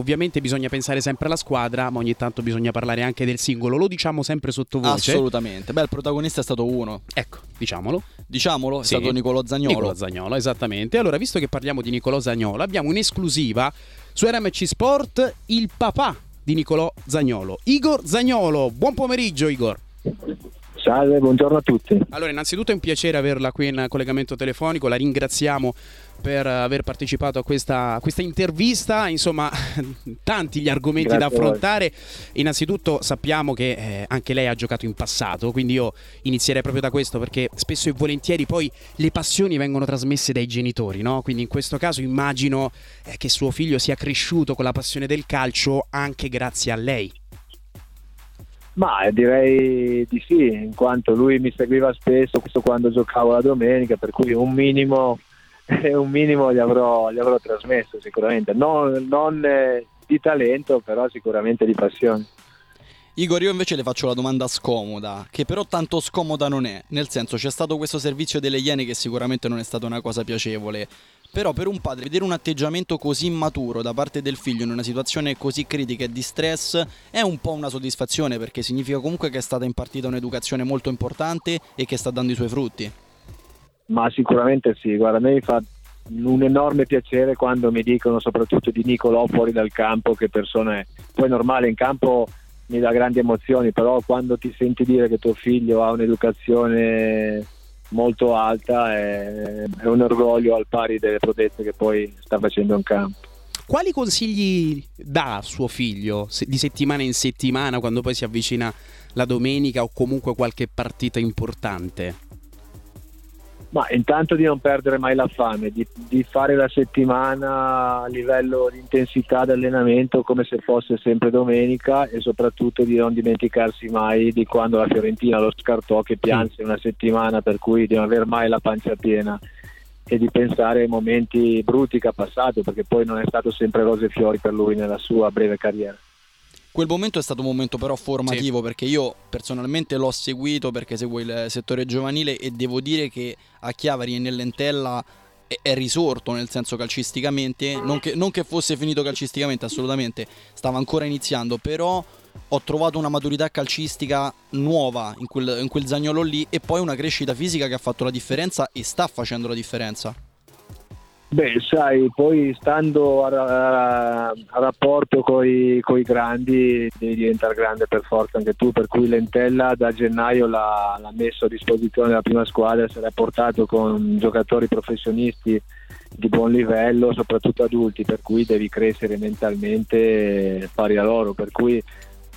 Ovviamente bisogna pensare sempre alla squadra, ma ogni tanto bisogna parlare anche del singolo. Lo diciamo sempre sottovoce. Assolutamente. Beh, il protagonista è stato uno. Ecco, diciamolo. Diciamolo, è Sì. stato Nicolò Zagnolo. Nicolò Zagnolo, esattamente. Allora, visto che parliamo di Nicolò Zagnolo, abbiamo un'esclusiva su RMC Sport, il papà di Nicolò Zagnolo, Igor Zagnolo. Buon pomeriggio, Igor. Salve, buongiorno a tutti. Allora, innanzitutto è un piacere averla qui in collegamento telefonico, la ringraziamo per aver partecipato a questa, a questa intervista, insomma tanti gli argomenti Grazie da affrontare, innanzitutto sappiamo che eh, anche lei ha giocato in passato, quindi io inizierei proprio da questo perché spesso e volentieri poi le passioni vengono trasmesse dai genitori, no? quindi in questo caso immagino eh, che suo figlio sia cresciuto con la passione del calcio anche grazie a lei. Ma direi di sì, in quanto lui mi seguiva spesso, questo quando giocavo la domenica, per cui un minimo, un minimo gli, avrò, gli avrò trasmesso sicuramente. Non, non, eh, di talento, però sicuramente di passione. Igor, io invece le faccio la domanda scomoda, che però tanto scomoda non è. Nel senso, c'è stato questo servizio delle Iene che sicuramente non è stata una cosa piacevole. Però per un padre vedere un atteggiamento così immaturo da parte del figlio in una situazione così critica e di stress è un po' una soddisfazione perché significa comunque che è stata impartita un'educazione molto importante e che sta dando i suoi frutti. Ma sicuramente sì, guarda, a me fa un enorme piacere quando mi dicono soprattutto di Nicolò fuori dal campo che persone, poi è normale in campo mi dà grandi emozioni, però quando ti senti dire che tuo figlio ha un'educazione molto alta è, è un orgoglio al pari delle prodezze che poi sta facendo in campo. Quali consigli dà suo figlio di settimana in settimana quando poi si avvicina la domenica o comunque qualche partita importante? Ma intanto di non perdere mai la fame, di, di fare la settimana a livello di intensità di allenamento come se fosse sempre domenica e soprattutto di non dimenticarsi mai di quando la Fiorentina lo scartò che pianse una settimana per cui di non aver mai la pancia piena e di pensare ai momenti brutti che ha passato perché poi non è stato sempre rose e fiori per lui nella sua breve carriera. Quel momento è stato un momento però formativo perché io personalmente l'ho seguito perché seguo il settore giovanile e devo dire che a Chiavari e nell'Entella è, è risorto nel senso calcisticamente, non che, non che fosse finito calcisticamente assolutamente, stava ancora iniziando, però ho trovato una maturità calcistica nuova in quel, in quel zagnolo lì e poi una crescita fisica che ha fatto la differenza e sta facendo la differenza. Beh, sai, poi stando a, a- a rapporto con i grandi devi diventare grande per forza anche tu, per cui Lentella da gennaio l'ha, l'ha messo a disposizione della prima squadra, se l'ha portato con giocatori professionisti di buon livello, soprattutto adulti, per cui devi crescere mentalmente pari a loro, per cui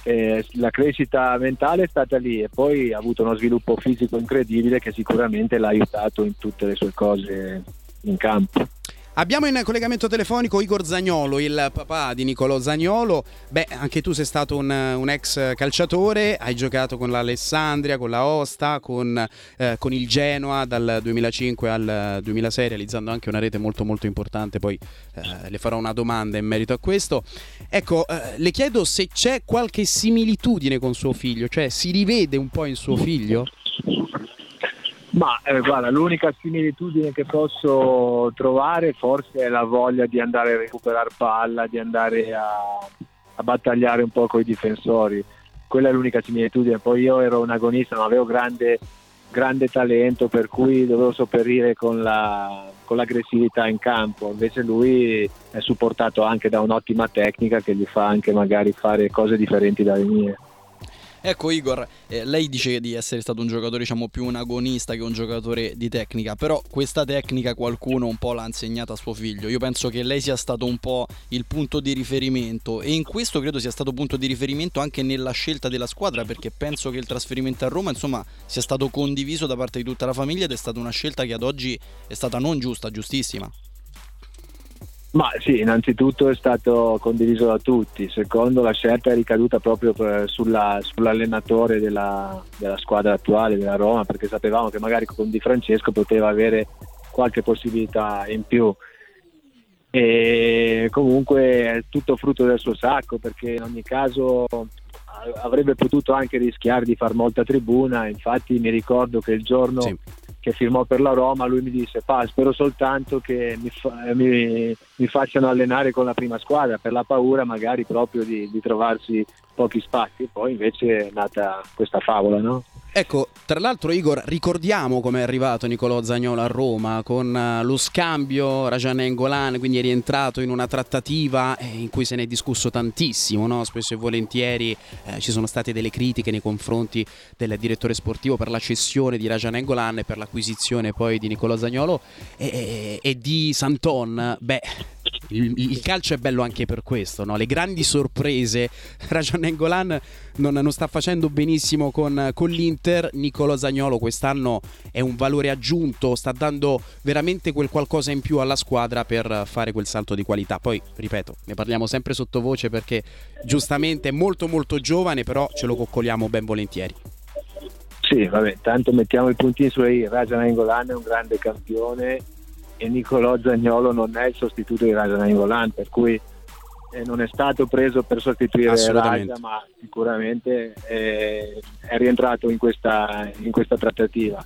eh, la crescita mentale è stata lì e poi ha avuto uno sviluppo fisico incredibile che sicuramente l'ha aiutato in tutte le sue cose in campo. Abbiamo in collegamento telefonico Igor Zagnolo, il papà di Nicolò Zagnolo. Beh, anche tu sei stato un, un ex calciatore, hai giocato con l'Alessandria, con la Osta, con, eh, con il Genoa dal 2005 al 2006, realizzando anche una rete molto molto importante. Poi eh, le farò una domanda in merito a questo. Ecco, eh, le chiedo se c'è qualche similitudine con suo figlio, cioè si rivede un po' in suo figlio? Ma eh, guarda, l'unica similitudine che posso trovare forse è la voglia di andare a recuperare palla, di andare a, a battagliare un po' con i difensori. Quella è l'unica similitudine. Poi io ero un agonista, non avevo grande, grande talento, per cui dovevo sopperire con, la, con l'aggressività in campo. Invece lui è supportato anche da un'ottima tecnica che gli fa anche magari fare cose differenti dalle mie. Ecco Igor, eh, lei dice di essere stato un giocatore diciamo più un agonista che un giocatore di tecnica, però questa tecnica qualcuno un po' l'ha insegnata a suo figlio. Io penso che lei sia stato un po' il punto di riferimento e in questo credo sia stato punto di riferimento anche nella scelta della squadra perché penso che il trasferimento a Roma insomma sia stato condiviso da parte di tutta la famiglia ed è stata una scelta che ad oggi è stata non giusta, giustissima. Ma sì, innanzitutto è stato condiviso da tutti, secondo la scelta è ricaduta proprio per- sulla- sull'allenatore della, della squadra attuale della Roma, perché sapevamo che magari con Di Francesco poteva avere qualche possibilità in più. E comunque è tutto frutto del suo sacco, perché in ogni caso avrebbe potuto anche rischiare di far molta tribuna, infatti mi ricordo che il giorno Sì. Che firmò per la Roma, lui mi disse Pa, spero soltanto che mi, fa, mi, mi, facciano allenare con la prima squadra per la paura magari proprio di, di trovarsi pochi spazi. Poi invece è nata questa favola, no? Ecco, tra l'altro Igor, ricordiamo come è arrivato Nicolò Zagnolo a Roma con eh, lo scambio Rajan Engolan, quindi è rientrato in una trattativa eh, in cui se ne è discusso tantissimo, no? spesso e volentieri eh, ci sono state delle critiche nei confronti del direttore sportivo per la cessione di Rajan Engolan e per l'acquisizione poi di Nicolò Zagnolo e, e, e di Santon. Beh, il, il, calcio è bello anche per questo, no? le grandi sorprese. Rajan Engolan non, non, sta facendo benissimo con, con, l'Inter. Nicolo Zagnolo quest'anno è un valore aggiunto, sta dando veramente quel qualcosa in più alla squadra per fare quel salto di qualità. Poi, ripeto, ne parliamo sempre sottovoce perché giustamente è molto molto giovane, però ce lo coccoliamo ben volentieri. Sì, vabbè, tanto mettiamo i puntini su I. Rajan è un grande campione e Nicolò Zagnolo non è il sostituto di Raja Nainggolan, per cui eh, non è stato preso per sostituire Raja, ma sicuramente eh, è rientrato in questa, in questa trattativa.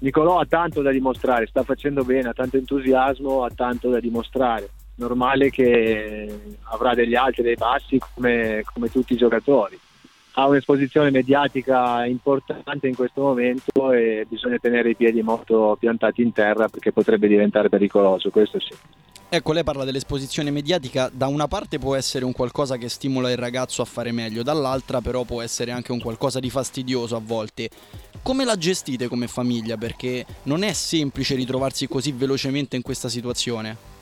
Nicolò ha tanto da dimostrare, sta facendo bene, ha tanto entusiasmo, ha tanto da dimostrare. Normale che avrà degli alti e dei bassi come, come tutti i giocatori ha un'esposizione mediatica importante in questo momento e bisogna tenere i piedi molto piantati in terra perché potrebbe diventare pericoloso, questo sì. Ecco, lei parla dell'esposizione mediatica, da una parte può essere un qualcosa che stimola il ragazzo a fare meglio, dall'altra però può essere anche un qualcosa di fastidioso a volte. Come la gestite come famiglia? Perché non è semplice ritrovarsi così velocemente in questa situazione.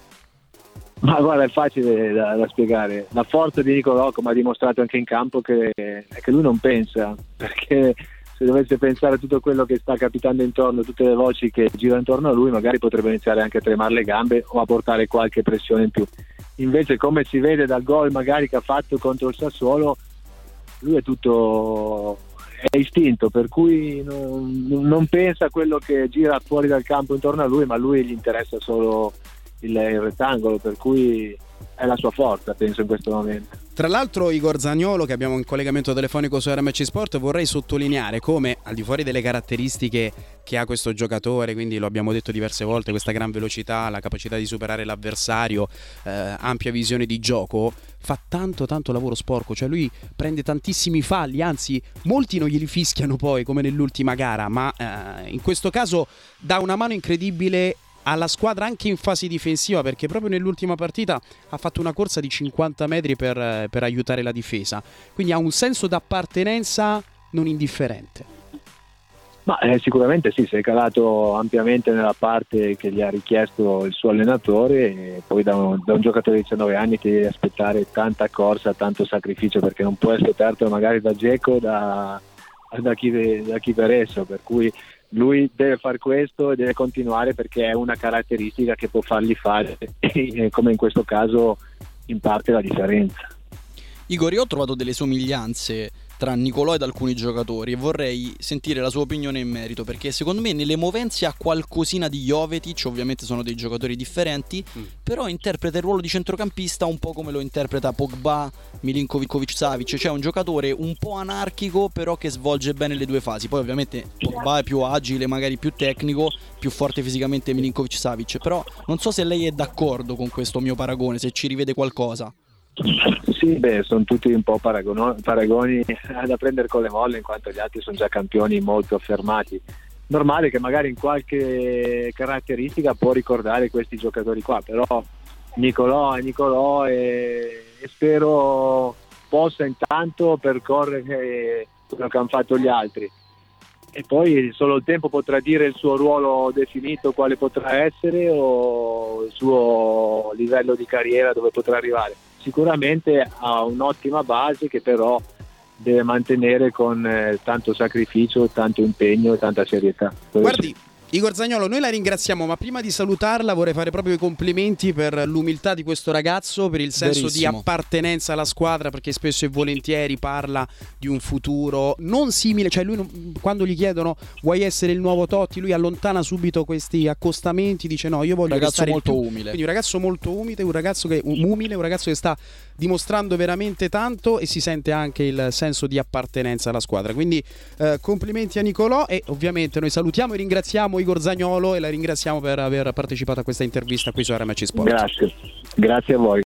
Ma guarda, è facile da, da, spiegare. La forza di Nicolò, come ha dimostrato anche in campo, che, che lui non pensa, perché se dovesse pensare a tutto quello che sta capitando intorno, tutte le voci che girano intorno a lui, magari potrebbe iniziare anche a tremare le gambe o a portare qualche pressione in più. Invece, come si vede dal gol magari che ha fatto contro il Sassuolo, lui è tutto è istinto, per cui non, non pensa a quello che gira fuori dal campo intorno a lui, ma a lui gli interessa solo il, il rettangolo, per cui è la sua forza, penso, in questo momento. Tra l'altro Igor Zagnolo, che abbiamo in collegamento telefonico su RMC Sport, vorrei sottolineare come, al di fuori delle caratteristiche che ha questo giocatore, quindi lo abbiamo detto diverse volte, questa gran velocità, la capacità di superare l'avversario, eh, ampia visione di gioco, fa tanto tanto lavoro sporco, cioè lui prende tantissimi falli, anzi molti non glieli fischiano poi come nell'ultima gara, ma eh, in questo caso dà una mano incredibile alla squadra anche in fase difensiva perché proprio nell'ultima partita ha fatto una corsa di 50 metri per, per aiutare la difesa. Quindi ha un senso d'appartenenza non indifferente. Ma eh, sicuramente sì, si è calato ampiamente nella parte che gli ha richiesto il suo allenatore e poi da un, da un giocatore di 19 anni ti devi aspettare tanta corsa, tanto sacrificio perché non puoi aspettartelo magari da Geco, da, da, chi, chi per esso, per cui lui deve fare questo e deve continuare perché è una caratteristica che può fargli fare, come in questo caso, in parte la differenza. Igor, io ho trovato delle somiglianze tra Nicolò ed alcuni giocatori e vorrei sentire la sua opinione in merito perché secondo me nelle movenze ha qualcosina di Jovetic, ovviamente sono dei giocatori differenti, mm. però interpreta il ruolo di centrocampista un po' come lo interpreta Pogba, Milinkovic Savic, cioè un giocatore un po' anarchico però che svolge bene le due fasi. Poi ovviamente Pogba è più agile, magari più tecnico, più forte fisicamente Milinkovic Savic, però non so se lei è d'accordo con questo mio paragone, se ci rivede qualcosa. Sì, beh, sono tutti un po' paragono- paragoni da prendere con le molle in quanto gli altri sono già campioni molto affermati. Normale che magari in qualche caratteristica può ricordare questi giocatori qua, però Nicolò è Nicolò e, e spero possa intanto percorrere quello che hanno fatto gli altri e poi solo il tempo potrà dire il suo ruolo definito quale potrà essere o il suo livello di carriera dove potrà arrivare sicuramente ha un'ottima base che però deve mantenere con eh, tanto sacrificio, tanto impegno e tanta serietà. Guardi, Igor Zagnolo, noi la ringraziamo, ma prima di salutarla vorrei fare proprio i complimenti per l'umiltà di questo ragazzo, per il senso Verissimo. di appartenenza alla squadra, perché spesso e volentieri parla di un futuro non simile, cioè lui non, quando gli chiedono vuoi essere il nuovo Totti, lui allontana subito questi accostamenti, dice no, io voglio ragazzo molto umile. Quindi un ragazzo molto umile, un ragazzo che umile, un ragazzo che sta dimostrando veramente tanto e si sente anche il senso di appartenenza alla squadra. Quindi eh, complimenti a Nicolò e ovviamente noi salutiamo e ringraziamo Igor Zagnolo e la ringraziamo per aver partecipato a questa intervista qui su RMC Sport. Grazie, grazie a voi.